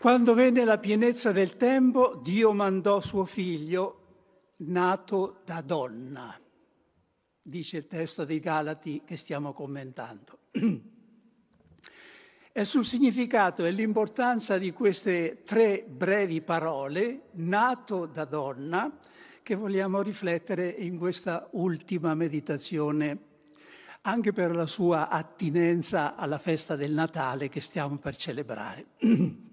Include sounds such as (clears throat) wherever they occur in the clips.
Quando venne la pienezza del tempo, Dio mandò suo figlio, nato da donna, dice il testo dei Galati che stiamo commentando. (clears throat) È sul significato e l'importanza di queste tre brevi parole, nato da donna, che vogliamo riflettere in questa ultima meditazione, anche per la sua attinenza alla festa del Natale che stiamo per celebrare. (clears throat)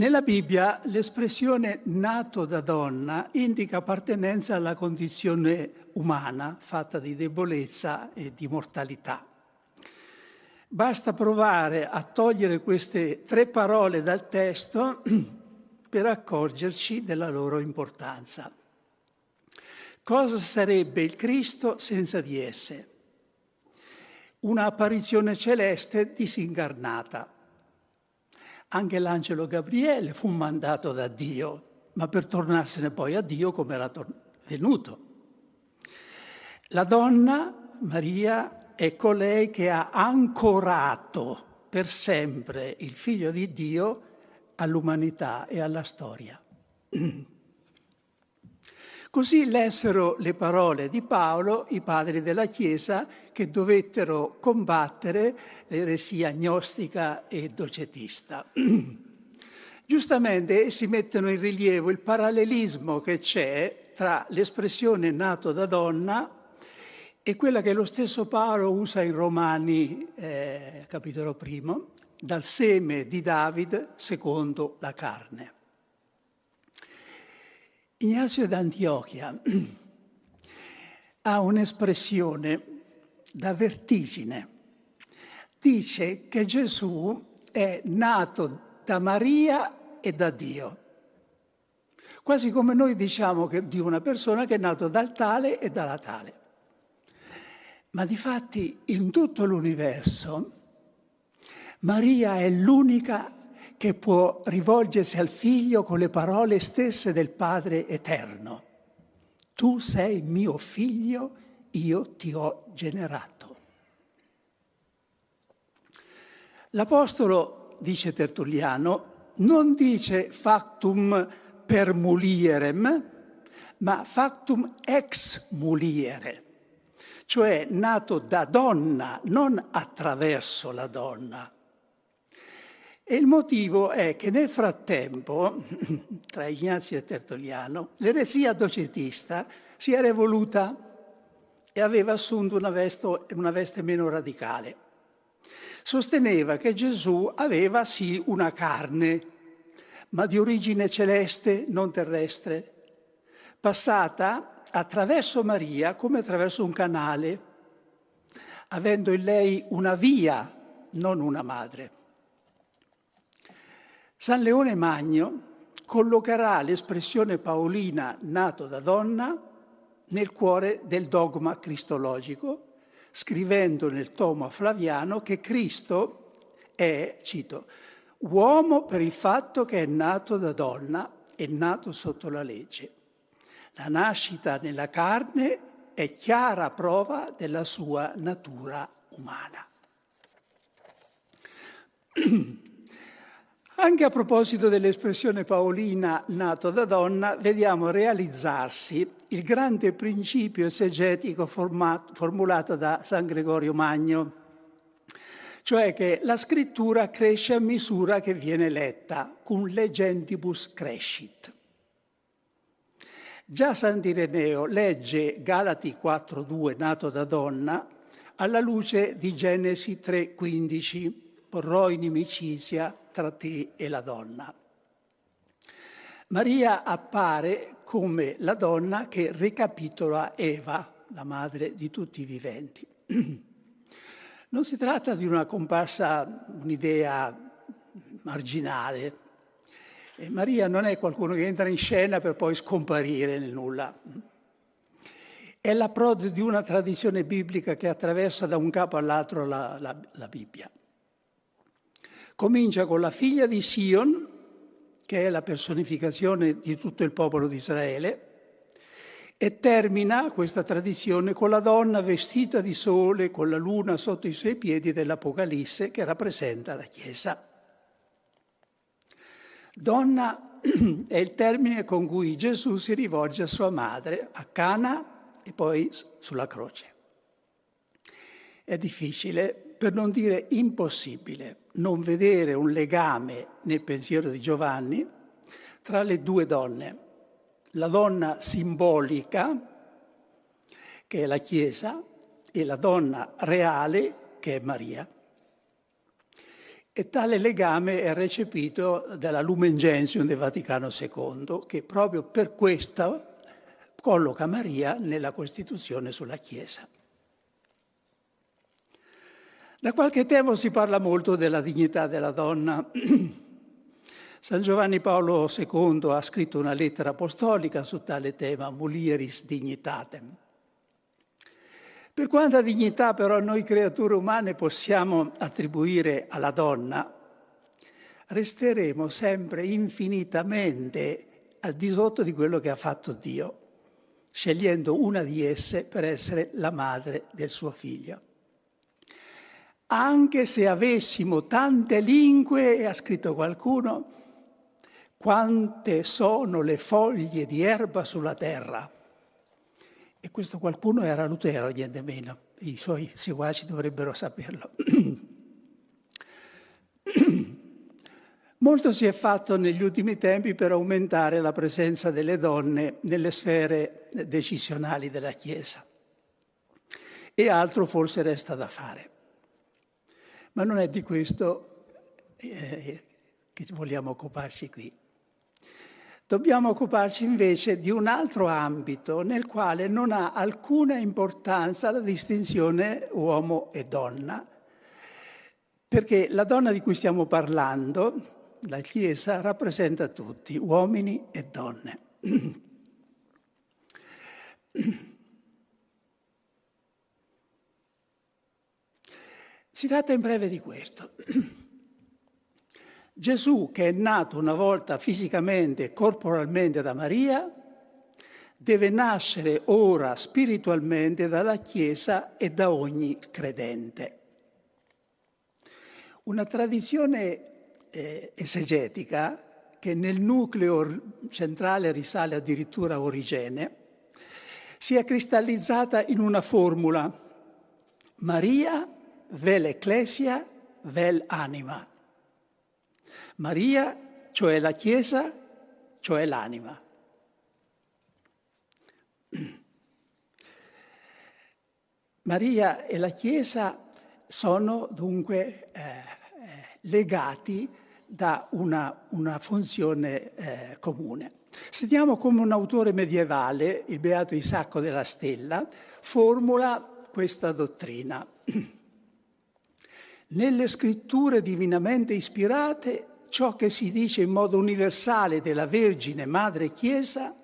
Nella Bibbia l'espressione nato da donna indica appartenenza alla condizione umana fatta di debolezza e di mortalità. Basta provare a togliere queste tre parole dal testo (clears throat) per accorgerci della loro importanza. Cosa sarebbe il Cristo senza di esse? Una apparizione celeste disincarnata. Anche l'angelo Gabriele fu mandato da Dio, ma per tornarsene poi a Dio come era venuto. La donna, Maria, è colei che ha ancorato per sempre il figlio di Dio all'umanità e alla storia. (clears throat) Così lessero le parole di Paolo i padri della Chiesa che dovettero combattere l'eresia gnostica e docetista. (clears throat) Giustamente essi mettono in rilievo il parallelismo che c'è tra l'espressione nato da donna e quella che lo stesso Paolo usa in Romani, eh, capitolo primo, dal seme di David secondo la carne. Ignazio d'Antiochia ha un'espressione da vertigine. Dice che Gesù è nato da Maria e da Dio. Quasi come noi diciamo che di una persona che è nato dal tale e dalla tale. Ma di fatti in tutto l'universo Maria è l'unica che può rivolgersi al figlio con le parole stesse del Padre eterno. Tu sei mio figlio, io ti ho generato. L'Apostolo, dice Tertulliano, non dice factum per mulierem, ma factum ex muliere, cioè nato da donna, non attraverso la donna. E il motivo è che nel frattempo, (clears throat) tra Ignazio e Tertulliano, l'eresia docetista si era evoluta e aveva assunto una veste, una veste meno radicale. Sosteneva che Gesù aveva sì una carne, ma di origine celeste, non terrestre, passata attraverso Maria come attraverso un canale, avendo in lei una via, non una madre. San Leone Magno collocherà l'espressione paolina nato da donna nel cuore del dogma cristologico, scrivendo nel tomo Flaviano che Cristo è, cito, uomo per il fatto che è nato da donna, è nato sotto la legge. La nascita nella carne è chiara prova della sua natura umana. (clears throat) Anche a proposito dell'espressione paolina nato da donna, vediamo realizzarsi il grande principio esegetico formato, formulato da San Gregorio Magno, cioè che la scrittura cresce a misura che viene letta, cum legentibus crescit. Già Sant'Ireneo legge Galati 4.2, nato da donna, alla luce di Genesi 3.15, porrò inimicizia tra te e la donna. Maria appare come la donna che ricapitola Eva, la madre di tutti i viventi. (clears throat) Non si tratta di una comparsa, un'idea marginale. E Maria non è qualcuno che entra in scena per poi scomparire nel nulla. È la prode di una tradizione biblica che attraversa da un capo all'altro la, la, la Bibbia. Comincia con la figlia di Sion, che è la personificazione di tutto il popolo di Israele, e termina questa tradizione con la donna vestita di sole, con la luna sotto i suoi piedi dell'Apocalisse, che rappresenta la Chiesa. Donna (clears throat) è il termine con cui Gesù si rivolge a sua madre a Cana e poi sulla croce. È difficile, per non dire impossibile, non vedere un legame nel pensiero di Giovanni tra le due donne, la donna simbolica, che è la Chiesa, e la donna reale, che è Maria. E tale legame è recepito dalla Lumen Gentium del Vaticano II, che proprio per questo colloca Maria nella Costituzione sulla Chiesa. Da qualche tempo si parla molto della dignità della donna. (clears throat) San Giovanni Paolo II ha scritto una lettera apostolica su tale tema, Mulieris Dignitatem. Per quanta dignità però noi creature umane possiamo attribuire alla donna, resteremo sempre infinitamente al di sotto di quello che ha fatto Dio, scegliendo una di esse per essere la madre del suo figlio. Anche se avessimo tante lingue, ha scritto qualcuno, quante sono le foglie di erba sulla terra e questo qualcuno era Lutero, niente meno. I suoi seguaci dovrebbero saperlo. (clears throat) Molto si è fatto negli ultimi tempi per aumentare la presenza delle donne nelle sfere decisionali della Chiesa. E altro forse resta da fare. Ma non è di questo eh, che vogliamo occuparci qui. Dobbiamo occuparci invece di un altro ambito nel quale non ha alcuna importanza la distinzione uomo e donna, perché la donna di cui stiamo parlando, la Chiesa, rappresenta tutti, uomini e donne. Si tratta in breve di questo. (clears throat) Gesù, che è nato una volta fisicamente e corporalmente da Maria, deve nascere ora spiritualmente dalla Chiesa e da ogni credente. Una tradizione eh, esegetica che nel nucleo centrale risale addirittura a Origene, si è cristallizzata in una formula Maria vel ecclesia vel anima. Maria, cioè la Chiesa, cioè l'anima. (clears throat) Maria e la Chiesa sono dunque eh, eh, legati da una, una funzione eh, comune. Sentiamo come un autore medievale, il beato Isacco della Stella, formula questa dottrina. (clears throat) Nelle scritture divinamente ispirate ciò che si dice in modo universale della Vergine Madre Chiesa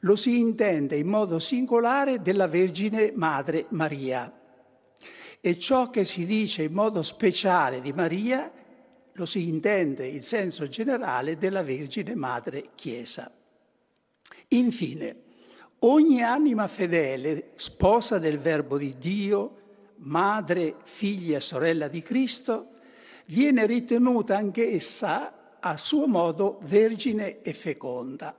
lo si intende in modo singolare della Vergine Madre Maria e ciò che si dice in modo speciale di Maria lo si intende in senso generale della Vergine Madre Chiesa. Infine, ogni anima fedele, sposa del Verbo di Dio, madre, figlia sorella di Cristo, viene ritenuta anch'essa a suo modo vergine e feconda.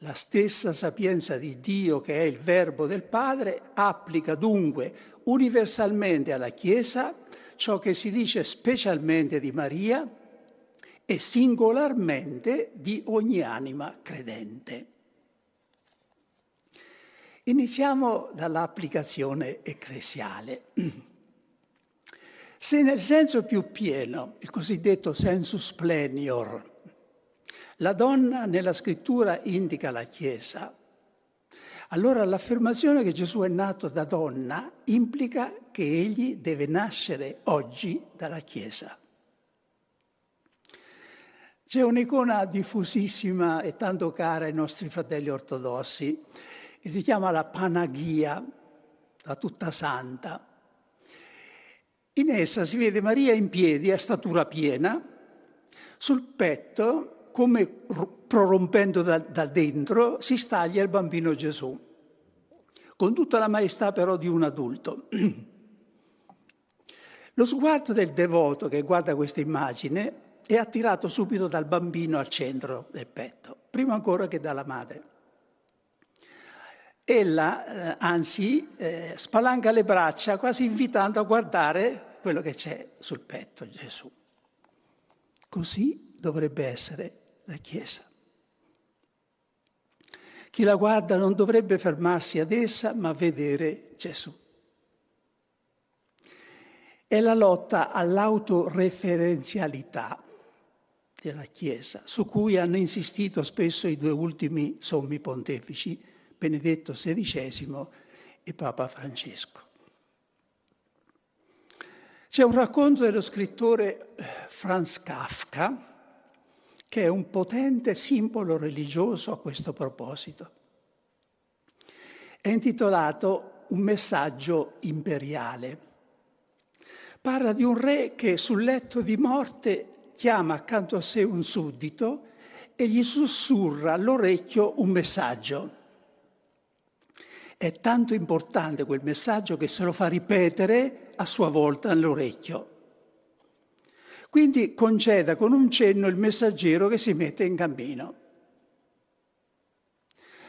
La stessa sapienza di Dio, che è il Verbo del Padre, applica dunque universalmente alla Chiesa ciò che si dice specialmente di Maria e singolarmente di ogni anima credente. Iniziamo dall'applicazione ecclesiale. (clears throat) Se nel senso più pieno, il cosiddetto sensus plenior, la donna nella scrittura indica la Chiesa, allora l'affermazione che Gesù è nato da donna implica che egli deve nascere oggi dalla Chiesa. C'è un'icona diffusissima e tanto cara ai nostri fratelli ortodossi che si chiama la Panagia, la tutta santa. In essa si vede Maria in piedi a statura piena, sul petto, come prorompendo da, da dentro, si staglia il bambino Gesù, con tutta la maestà però di un adulto. (clears throat) Lo sguardo del devoto che guarda questa immagine è attirato subito dal bambino al centro del petto, prima ancora che dalla madre. Ella, eh, anzi, eh, spalanca le braccia quasi invitando a guardare quello che c'è sul petto Gesù. Così dovrebbe essere la Chiesa. Chi la guarda non dovrebbe fermarsi ad essa, ma vedere Gesù. È la lotta all'autoreferenzialità della Chiesa, su cui hanno insistito spesso i due ultimi sommi pontefici, Benedetto XVI e Papa Francesco. C'è un racconto dello scrittore eh, Franz Kafka, che è un potente simbolo religioso a questo proposito. È intitolato Un messaggio imperiale. Parla di un re che sul letto di morte chiama accanto a sé un suddito e gli sussurra all'orecchio un messaggio. È tanto importante quel messaggio che se lo fa ripetere a sua volta all'orecchio. Quindi conceda con un cenno il messaggero che si mette in cammino.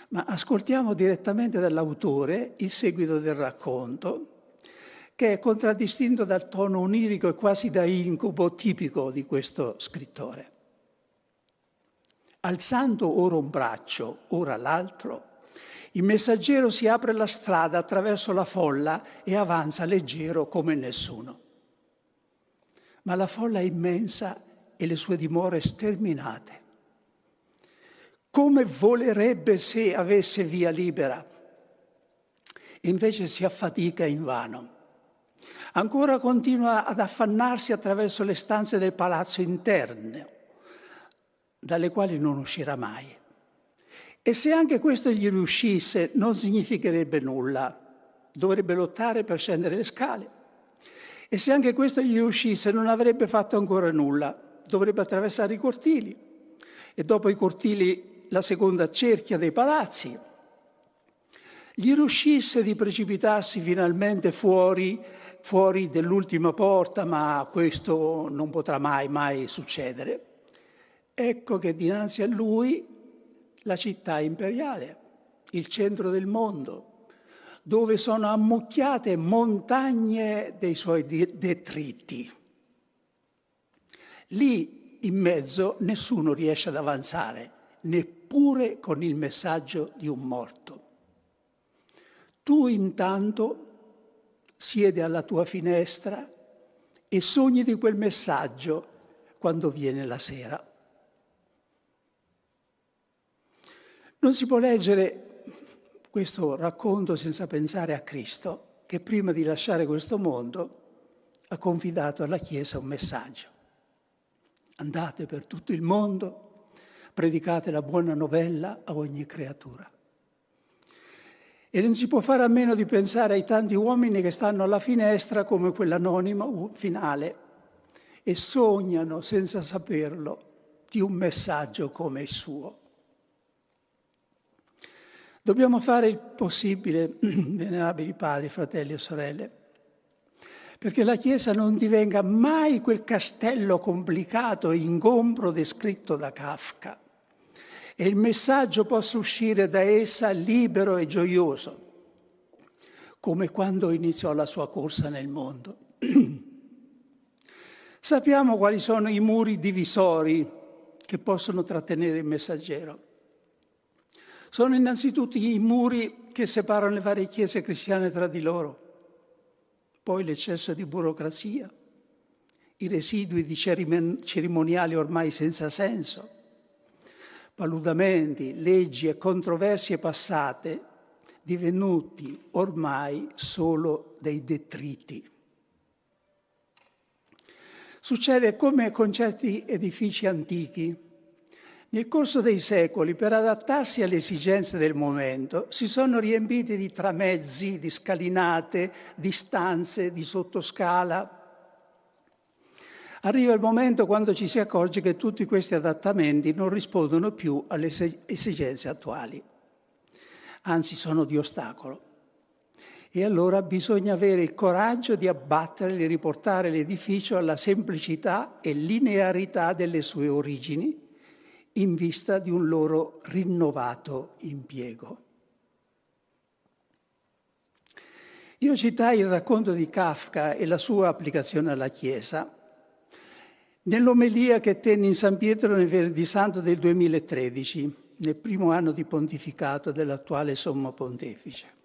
Ma ascoltiamo direttamente dall'autore il seguito del racconto, che è contraddistinto dal tono onirico e quasi da incubo tipico di questo scrittore. Alzando ora un braccio, ora l'altro, il messaggero si apre la strada attraverso la folla e avanza leggero come nessuno ma la folla è immensa e le sue dimore sterminate. Come volerebbe se avesse via libera, invece si affatica invano. Ancora continua ad affannarsi attraverso le stanze del palazzo interne, dalle quali non uscirà mai. E se anche questo gli riuscisse, non significherebbe nulla. Dovrebbe lottare per scendere le scale e se anche questo gli riuscisse non avrebbe fatto ancora nulla, dovrebbe attraversare i cortili e dopo i cortili la seconda cerchia dei palazzi. Gli riuscisse di precipitarsi finalmente fuori, fuori dell'ultima porta, ma questo non potrà mai, mai succedere. Ecco che dinanzi a lui la città imperiale, il centro del mondo, dove sono ammucchiate montagne dei suoi detriti. Lì in mezzo nessuno riesce ad avanzare, neppure con il messaggio di un morto. Tu intanto siedi alla tua finestra e sogni di quel messaggio quando viene la sera. Non si può leggere questo racconto senza pensare a Cristo, che prima di lasciare questo mondo ha confidato alla Chiesa un messaggio. Andate per tutto il mondo, predicate la buona novella a ogni creatura. E non si può fare a meno di pensare ai tanti uomini che stanno alla finestra come quell'anonimo finale e sognano senza saperlo di un messaggio come il suo. Dobbiamo fare il possibile, (clears throat) venerabili padri, fratelli e sorelle, perché la Chiesa non divenga mai quel castello complicato e ingombro descritto da Kafka e il messaggio possa uscire da essa libero e gioioso, come quando iniziò la sua corsa nel mondo. (clears throat) Sappiamo quali sono i muri divisori che possono trattenere il messaggero. Sono innanzitutto i muri che separano le varie chiese cristiane tra di loro, poi l'eccesso di burocrazia, i residui di cerimoniali ormai senza senso, paludamenti, leggi e controversie passate divenuti ormai solo dei detriti. Succede come con certi edifici antichi nel corso dei secoli, per adattarsi alle esigenze del momento, si sono riempiti di tramezzi, di scalinate, di stanze, di sottoscala. Arriva il momento quando ci si accorge che tutti questi adattamenti non rispondono più alle esigenze attuali, anzi sono di ostacolo. E allora bisogna avere il coraggio di abbattere e riportare l'edificio alla semplicità e linearità delle sue origini in vista di un loro rinnovato impiego. Io citai il racconto di Kafka e la sua applicazione alla Chiesa nell'omelia che tenne in San Pietro nel Venerdì Santo del 2013, nel primo anno di pontificato dell'attuale Sommo Pontefice.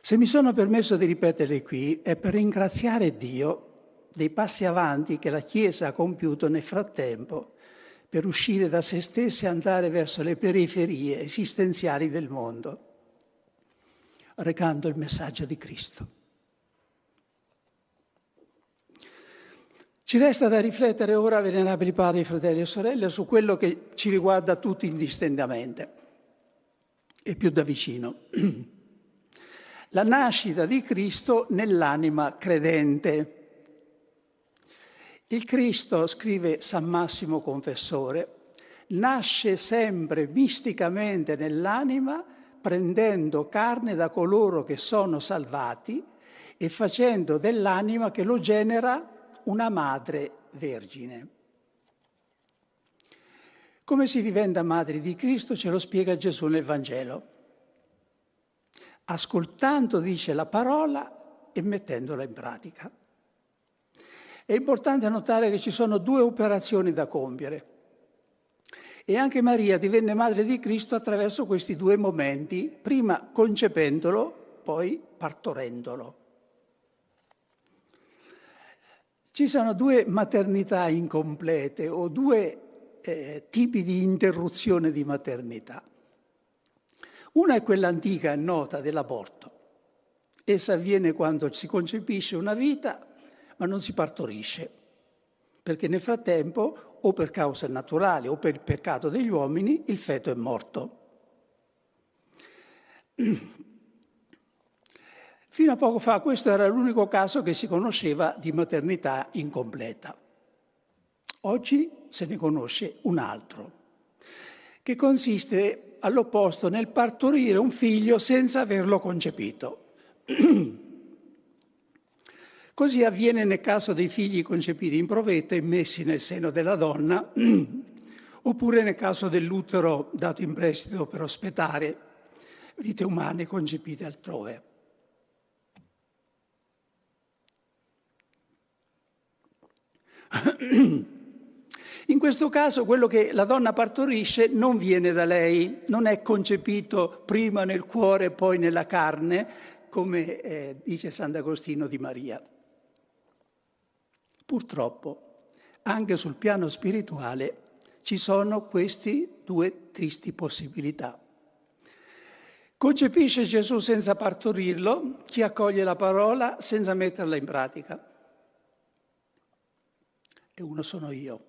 Se mi sono permesso di ripetere qui è per ringraziare Dio dei passi avanti che la Chiesa ha compiuto nel frattempo per uscire da se stessa e andare verso le periferie esistenziali del mondo recando il messaggio di Cristo. Ci resta da riflettere ora, venerabili padri, fratelli e sorelle, su quello che ci riguarda tutti indistendamente e più da vicino. (clears throat) La nascita di Cristo nell'anima credente. Il Cristo, scrive San Massimo Confessore, nasce sempre misticamente nell'anima prendendo carne da coloro che sono salvati e facendo dell'anima che lo genera una madre vergine. Come si diventa madre di Cristo ce lo spiega Gesù nel Vangelo. Ascoltando, dice la parola e mettendola in pratica. È importante notare che ci sono due operazioni da compiere. E anche Maria divenne madre di Cristo attraverso questi due momenti, prima concependolo, poi partorendolo. Ci sono due maternità incomplete o due eh, tipi di interruzione di maternità. Una è quella antica e nota dell'aborto. Essa avviene quando si concepisce una vita ma non si partorisce, perché nel frattempo o per cause naturali o per il peccato degli uomini, il feto è morto. (clears throat) Fino a poco fa questo era l'unico caso che si conosceva di maternità incompleta. Oggi se ne conosce un altro, che consiste all'opposto nel partorire un figlio senza averlo concepito. (clears throat) Così avviene nel caso dei figli concepiti in provetta e messi nel seno della donna, (clears throat) oppure nel caso dell'utero dato in prestito per ospitare vite umane concepite altrove. (clears throat) In questo caso quello che la donna partorisce non viene da lei, non è concepito prima nel cuore e poi nella carne, come eh, dice Sant'Agostino di Maria. Purtroppo, anche sul piano spirituale, ci sono queste due tristi possibilità. Concepisce Gesù senza partorirlo, chi accoglie la parola senza metterla in pratica. E uno sono io.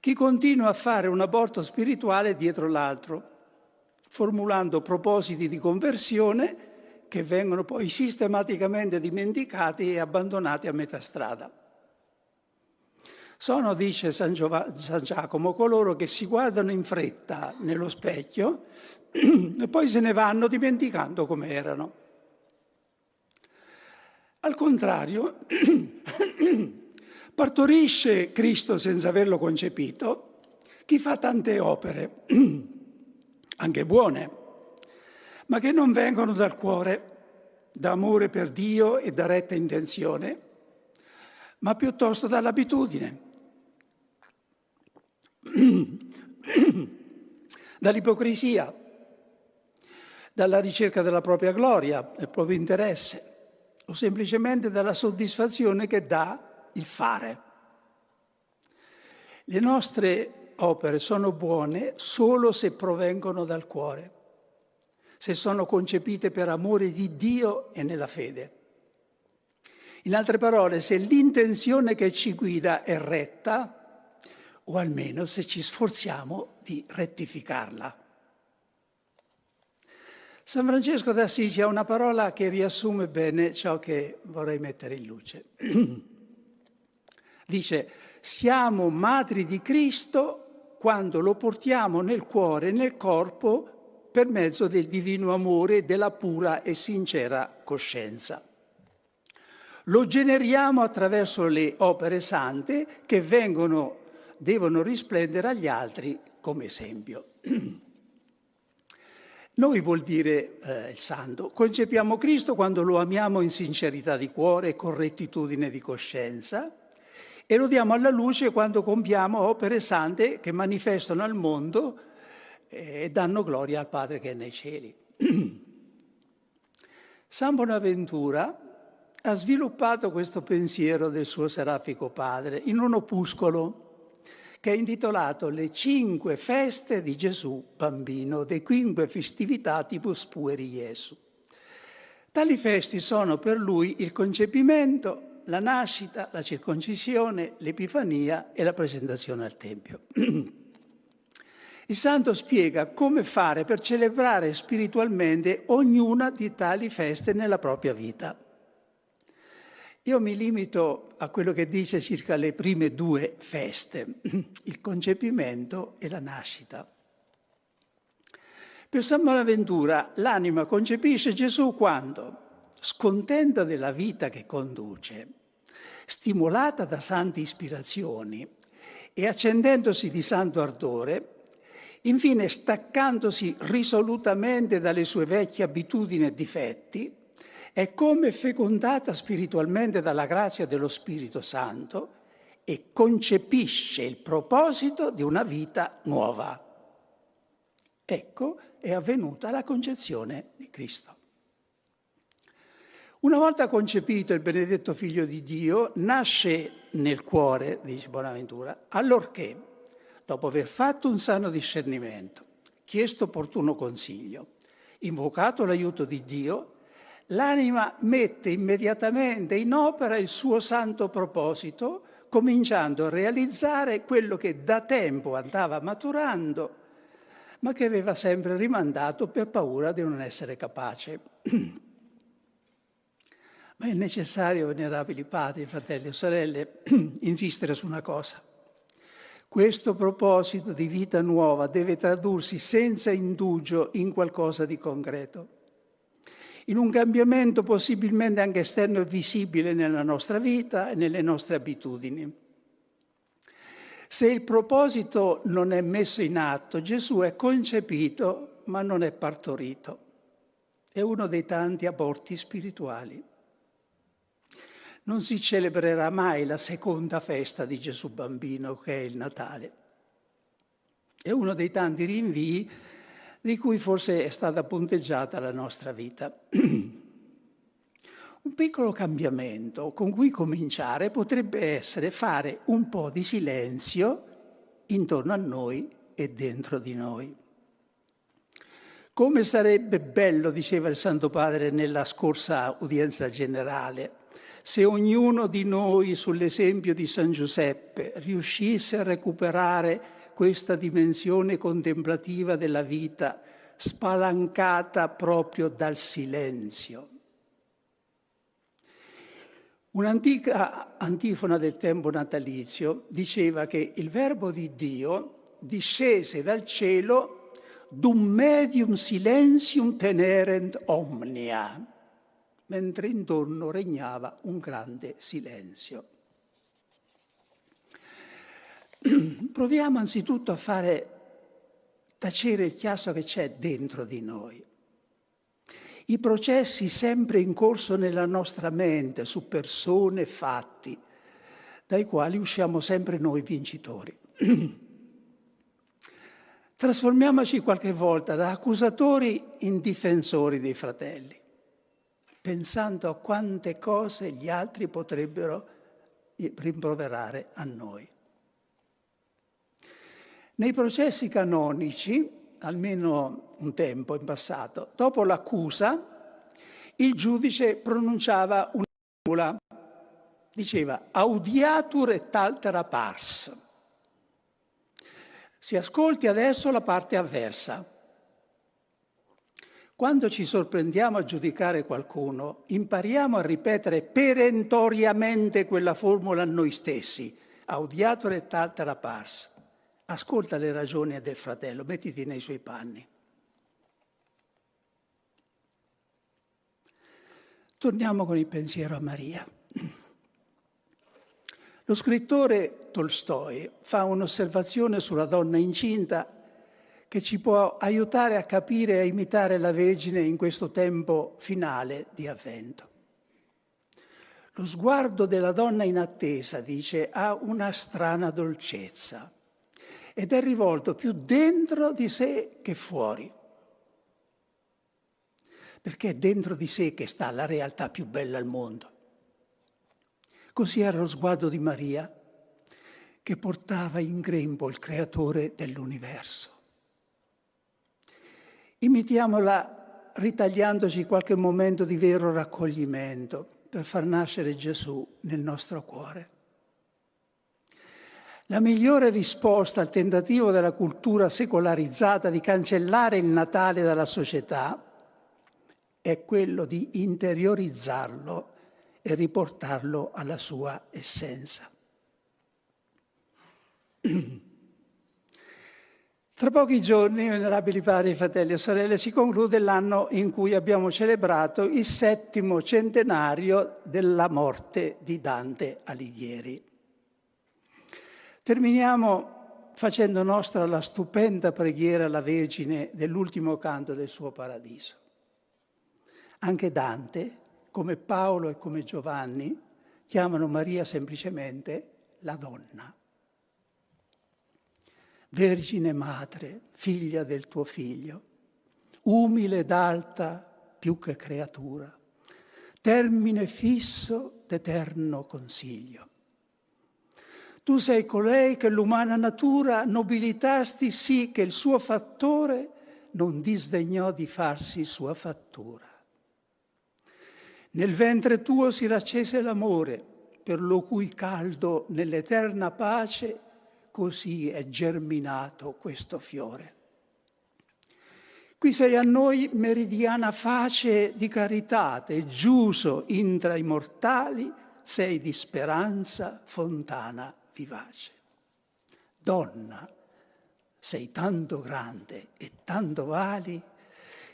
Chi continua a fare un aborto spirituale dietro l'altro, formulando propositi di conversione che vengono poi sistematicamente dimenticati e abbandonati a metà strada. Sono, dice San, Giov- San Giacomo, coloro che si guardano in fretta nello specchio (clears throat) e poi se ne vanno dimenticando come erano. Al contrario, (clears throat) partorisce Cristo senza averlo concepito chi fa tante opere, (clears throat) anche buone, ma che non vengono dal cuore, da amore per Dio e da retta intenzione, ma piuttosto dall'abitudine (clears throat) dall'ipocrisia, dalla ricerca della propria gloria, del proprio interesse, o semplicemente dalla soddisfazione che dà il fare. Le nostre opere sono buone solo se provengono dal cuore, se sono concepite per amore di Dio e nella fede. In altre parole, se l'intenzione che ci guida è retta, o almeno se ci sforziamo di rettificarla. San Francesco d'Assisi ha una parola che riassume bene ciò che vorrei mettere in luce. (clears throat) Dice, siamo madri di Cristo quando lo portiamo nel cuore nel corpo per mezzo del divino amore della pura e sincera coscienza. Lo generiamo attraverso le opere sante che vengono, devono risplendere agli altri come esempio. (clears throat) Noi vuol dire eh, il santo, concepiamo Cristo quando lo amiamo in sincerità di cuore e con rettitudine di coscienza e lo diamo alla luce quando compiamo opere sante che manifestano al mondo e danno gloria al Padre che è nei cieli. (clears throat) San Bonaventura ha sviluppato questo pensiero del suo serafico padre in un opuscolo che è intitolato Le cinque feste di Gesù bambino, de cinque festività-tipus pueri Jesu. Tali festi sono per lui il concepimento, la nascita, la circoncisione, l'epifania e la presentazione al Tempio. (clears throat) Il santo spiega come fare per celebrare spiritualmente ognuna di tali feste nella propria vita. Io mi limito a quello che dice circa le prime due feste, (clears throat) il concepimento e la nascita. Per San Bonaventura l'anima concepisce Gesù quando, scontenta della vita che conduce, stimolata da sante ispirazioni e accendendosi di santo ardore, Infine, staccandosi risolutamente dalle sue vecchie abitudini e difetti, è come fecondata spiritualmente dalla grazia dello Spirito Santo e concepisce il proposito di una vita nuova. Ecco è avvenuta la concezione di Cristo. Una volta concepito il benedetto figlio di Dio, nasce nel cuore, dice Bonaventura, allorché dopo aver fatto un sano discernimento, chiesto opportuno consiglio, invocato l'aiuto di Dio, l'anima mette immediatamente in opera il suo santo proposito, cominciando a realizzare quello che da tempo andava maturando, ma che aveva sempre rimandato per paura di non essere capace. (clears throat) ma è necessario, venerabili padri, fratelli e sorelle, (clears throat) insistere su una cosa. Questo proposito di vita nuova deve tradursi senza indugio in qualcosa di concreto, in un cambiamento possibilmente anche esterno e visibile nella nostra vita e nelle nostre abitudini. Se il proposito non è messo in atto, Gesù è concepito ma non è partorito. È uno dei tanti aborti spirituali non si celebrerà mai la seconda festa di Gesù bambino, che è il Natale. È uno dei tanti rinvii di cui forse è stata punteggiata la nostra vita. (clears throat) Un piccolo cambiamento con cui cominciare potrebbe essere fare un po' di silenzio intorno a noi e dentro di noi. Come sarebbe bello, diceva il Santo Padre nella scorsa udienza generale, se ognuno di noi, sull'esempio di San Giuseppe, riuscisse a recuperare questa dimensione contemplativa della vita, spalancata proprio dal silenzio. Un'antica antifona del tempo natalizio diceva che il Verbo di Dio discese dal cielo dum medium silentium tenerent omnia mentre intorno regnava un grande silenzio. (clears throat) Proviamo anzitutto a fare tacere il chiasso che c'è dentro di noi. I processi sempre in corso nella nostra mente su persone fatti, dai quali usciamo sempre noi vincitori. (clears throat) Trasformiamoci qualche volta da accusatori in difensori dei fratelli pensando a quante cose gli altri potrebbero rimproverare a noi. Nei processi canonici, almeno un tempo in passato, dopo l'accusa, il giudice pronunciava una formula, diceva audiatur et altera pars. Si ascolti adesso la parte avversa. Quando ci sorprendiamo a giudicare qualcuno, impariamo a ripetere perentoriamente quella formula a noi stessi. Audiator et altera pars. Ascolta le ragioni del fratello, mettiti nei suoi panni. Torniamo con il pensiero a Maria. Lo scrittore Tolstoi fa un'osservazione sulla donna incinta che ci può aiutare a capire e a imitare la Vergine in questo tempo finale di avvento. Lo sguardo della donna in attesa, dice, ha una strana dolcezza ed è rivolto più dentro di sé che fuori. Perché è dentro di sé che sta la realtà più bella al mondo. Così era lo sguardo di Maria che portava in grembo il creatore dell'universo. Imitiamola ritagliandoci qualche momento di vero raccoglimento per far nascere Gesù nel nostro cuore. La migliore risposta al tentativo della cultura secolarizzata di cancellare il Natale dalla società è quello di interiorizzarlo e riportarlo alla sua essenza. (clears throat) Tra pochi giorni, venerabili padri, fratelli e sorelle, si conclude l'anno in cui abbiamo celebrato il settimo centenario della morte di Dante Alighieri. Terminiamo facendo nostra la stupenda preghiera alla Vergine dell'ultimo canto del suo paradiso. Anche Dante, come Paolo e come Giovanni, chiamano Maria semplicemente la donna. Vergine Madre, figlia del tuo figlio, umile ed alta più che creatura, termine fisso d'eterno consiglio. Tu sei colei che l'umana natura nobilitasti sì che il suo fattore non disdegnò di farsi sua fattura. Nel ventre tuo si raccese l'amore, per lo cui caldo nell'eterna pace così è germinato questo fiore. Qui sei a noi meridiana face di caritate, giuso intra i mortali, sei di speranza fontana vivace. Donna, sei tanto grande e tanto vali,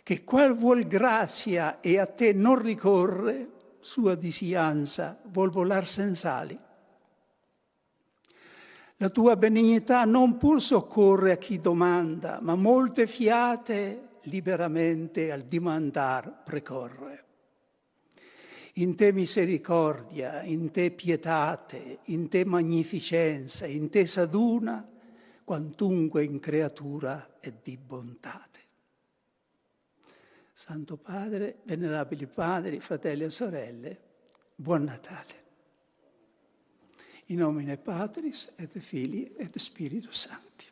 che qual vuol grazia e a te non ricorre, sua disianza vuol volar senz'ali. La tua benignità non pur soccorre a chi domanda, ma molte fiate liberamente al dimandar precorre. In te misericordia, in te pietate, in te magnificenza, in te saduna, quantunque in creatura è di bontate. Santo Padre, venerabili padri, fratelli e sorelle, buon Natale in nomine Patris et Filii et Spiritus Sancti.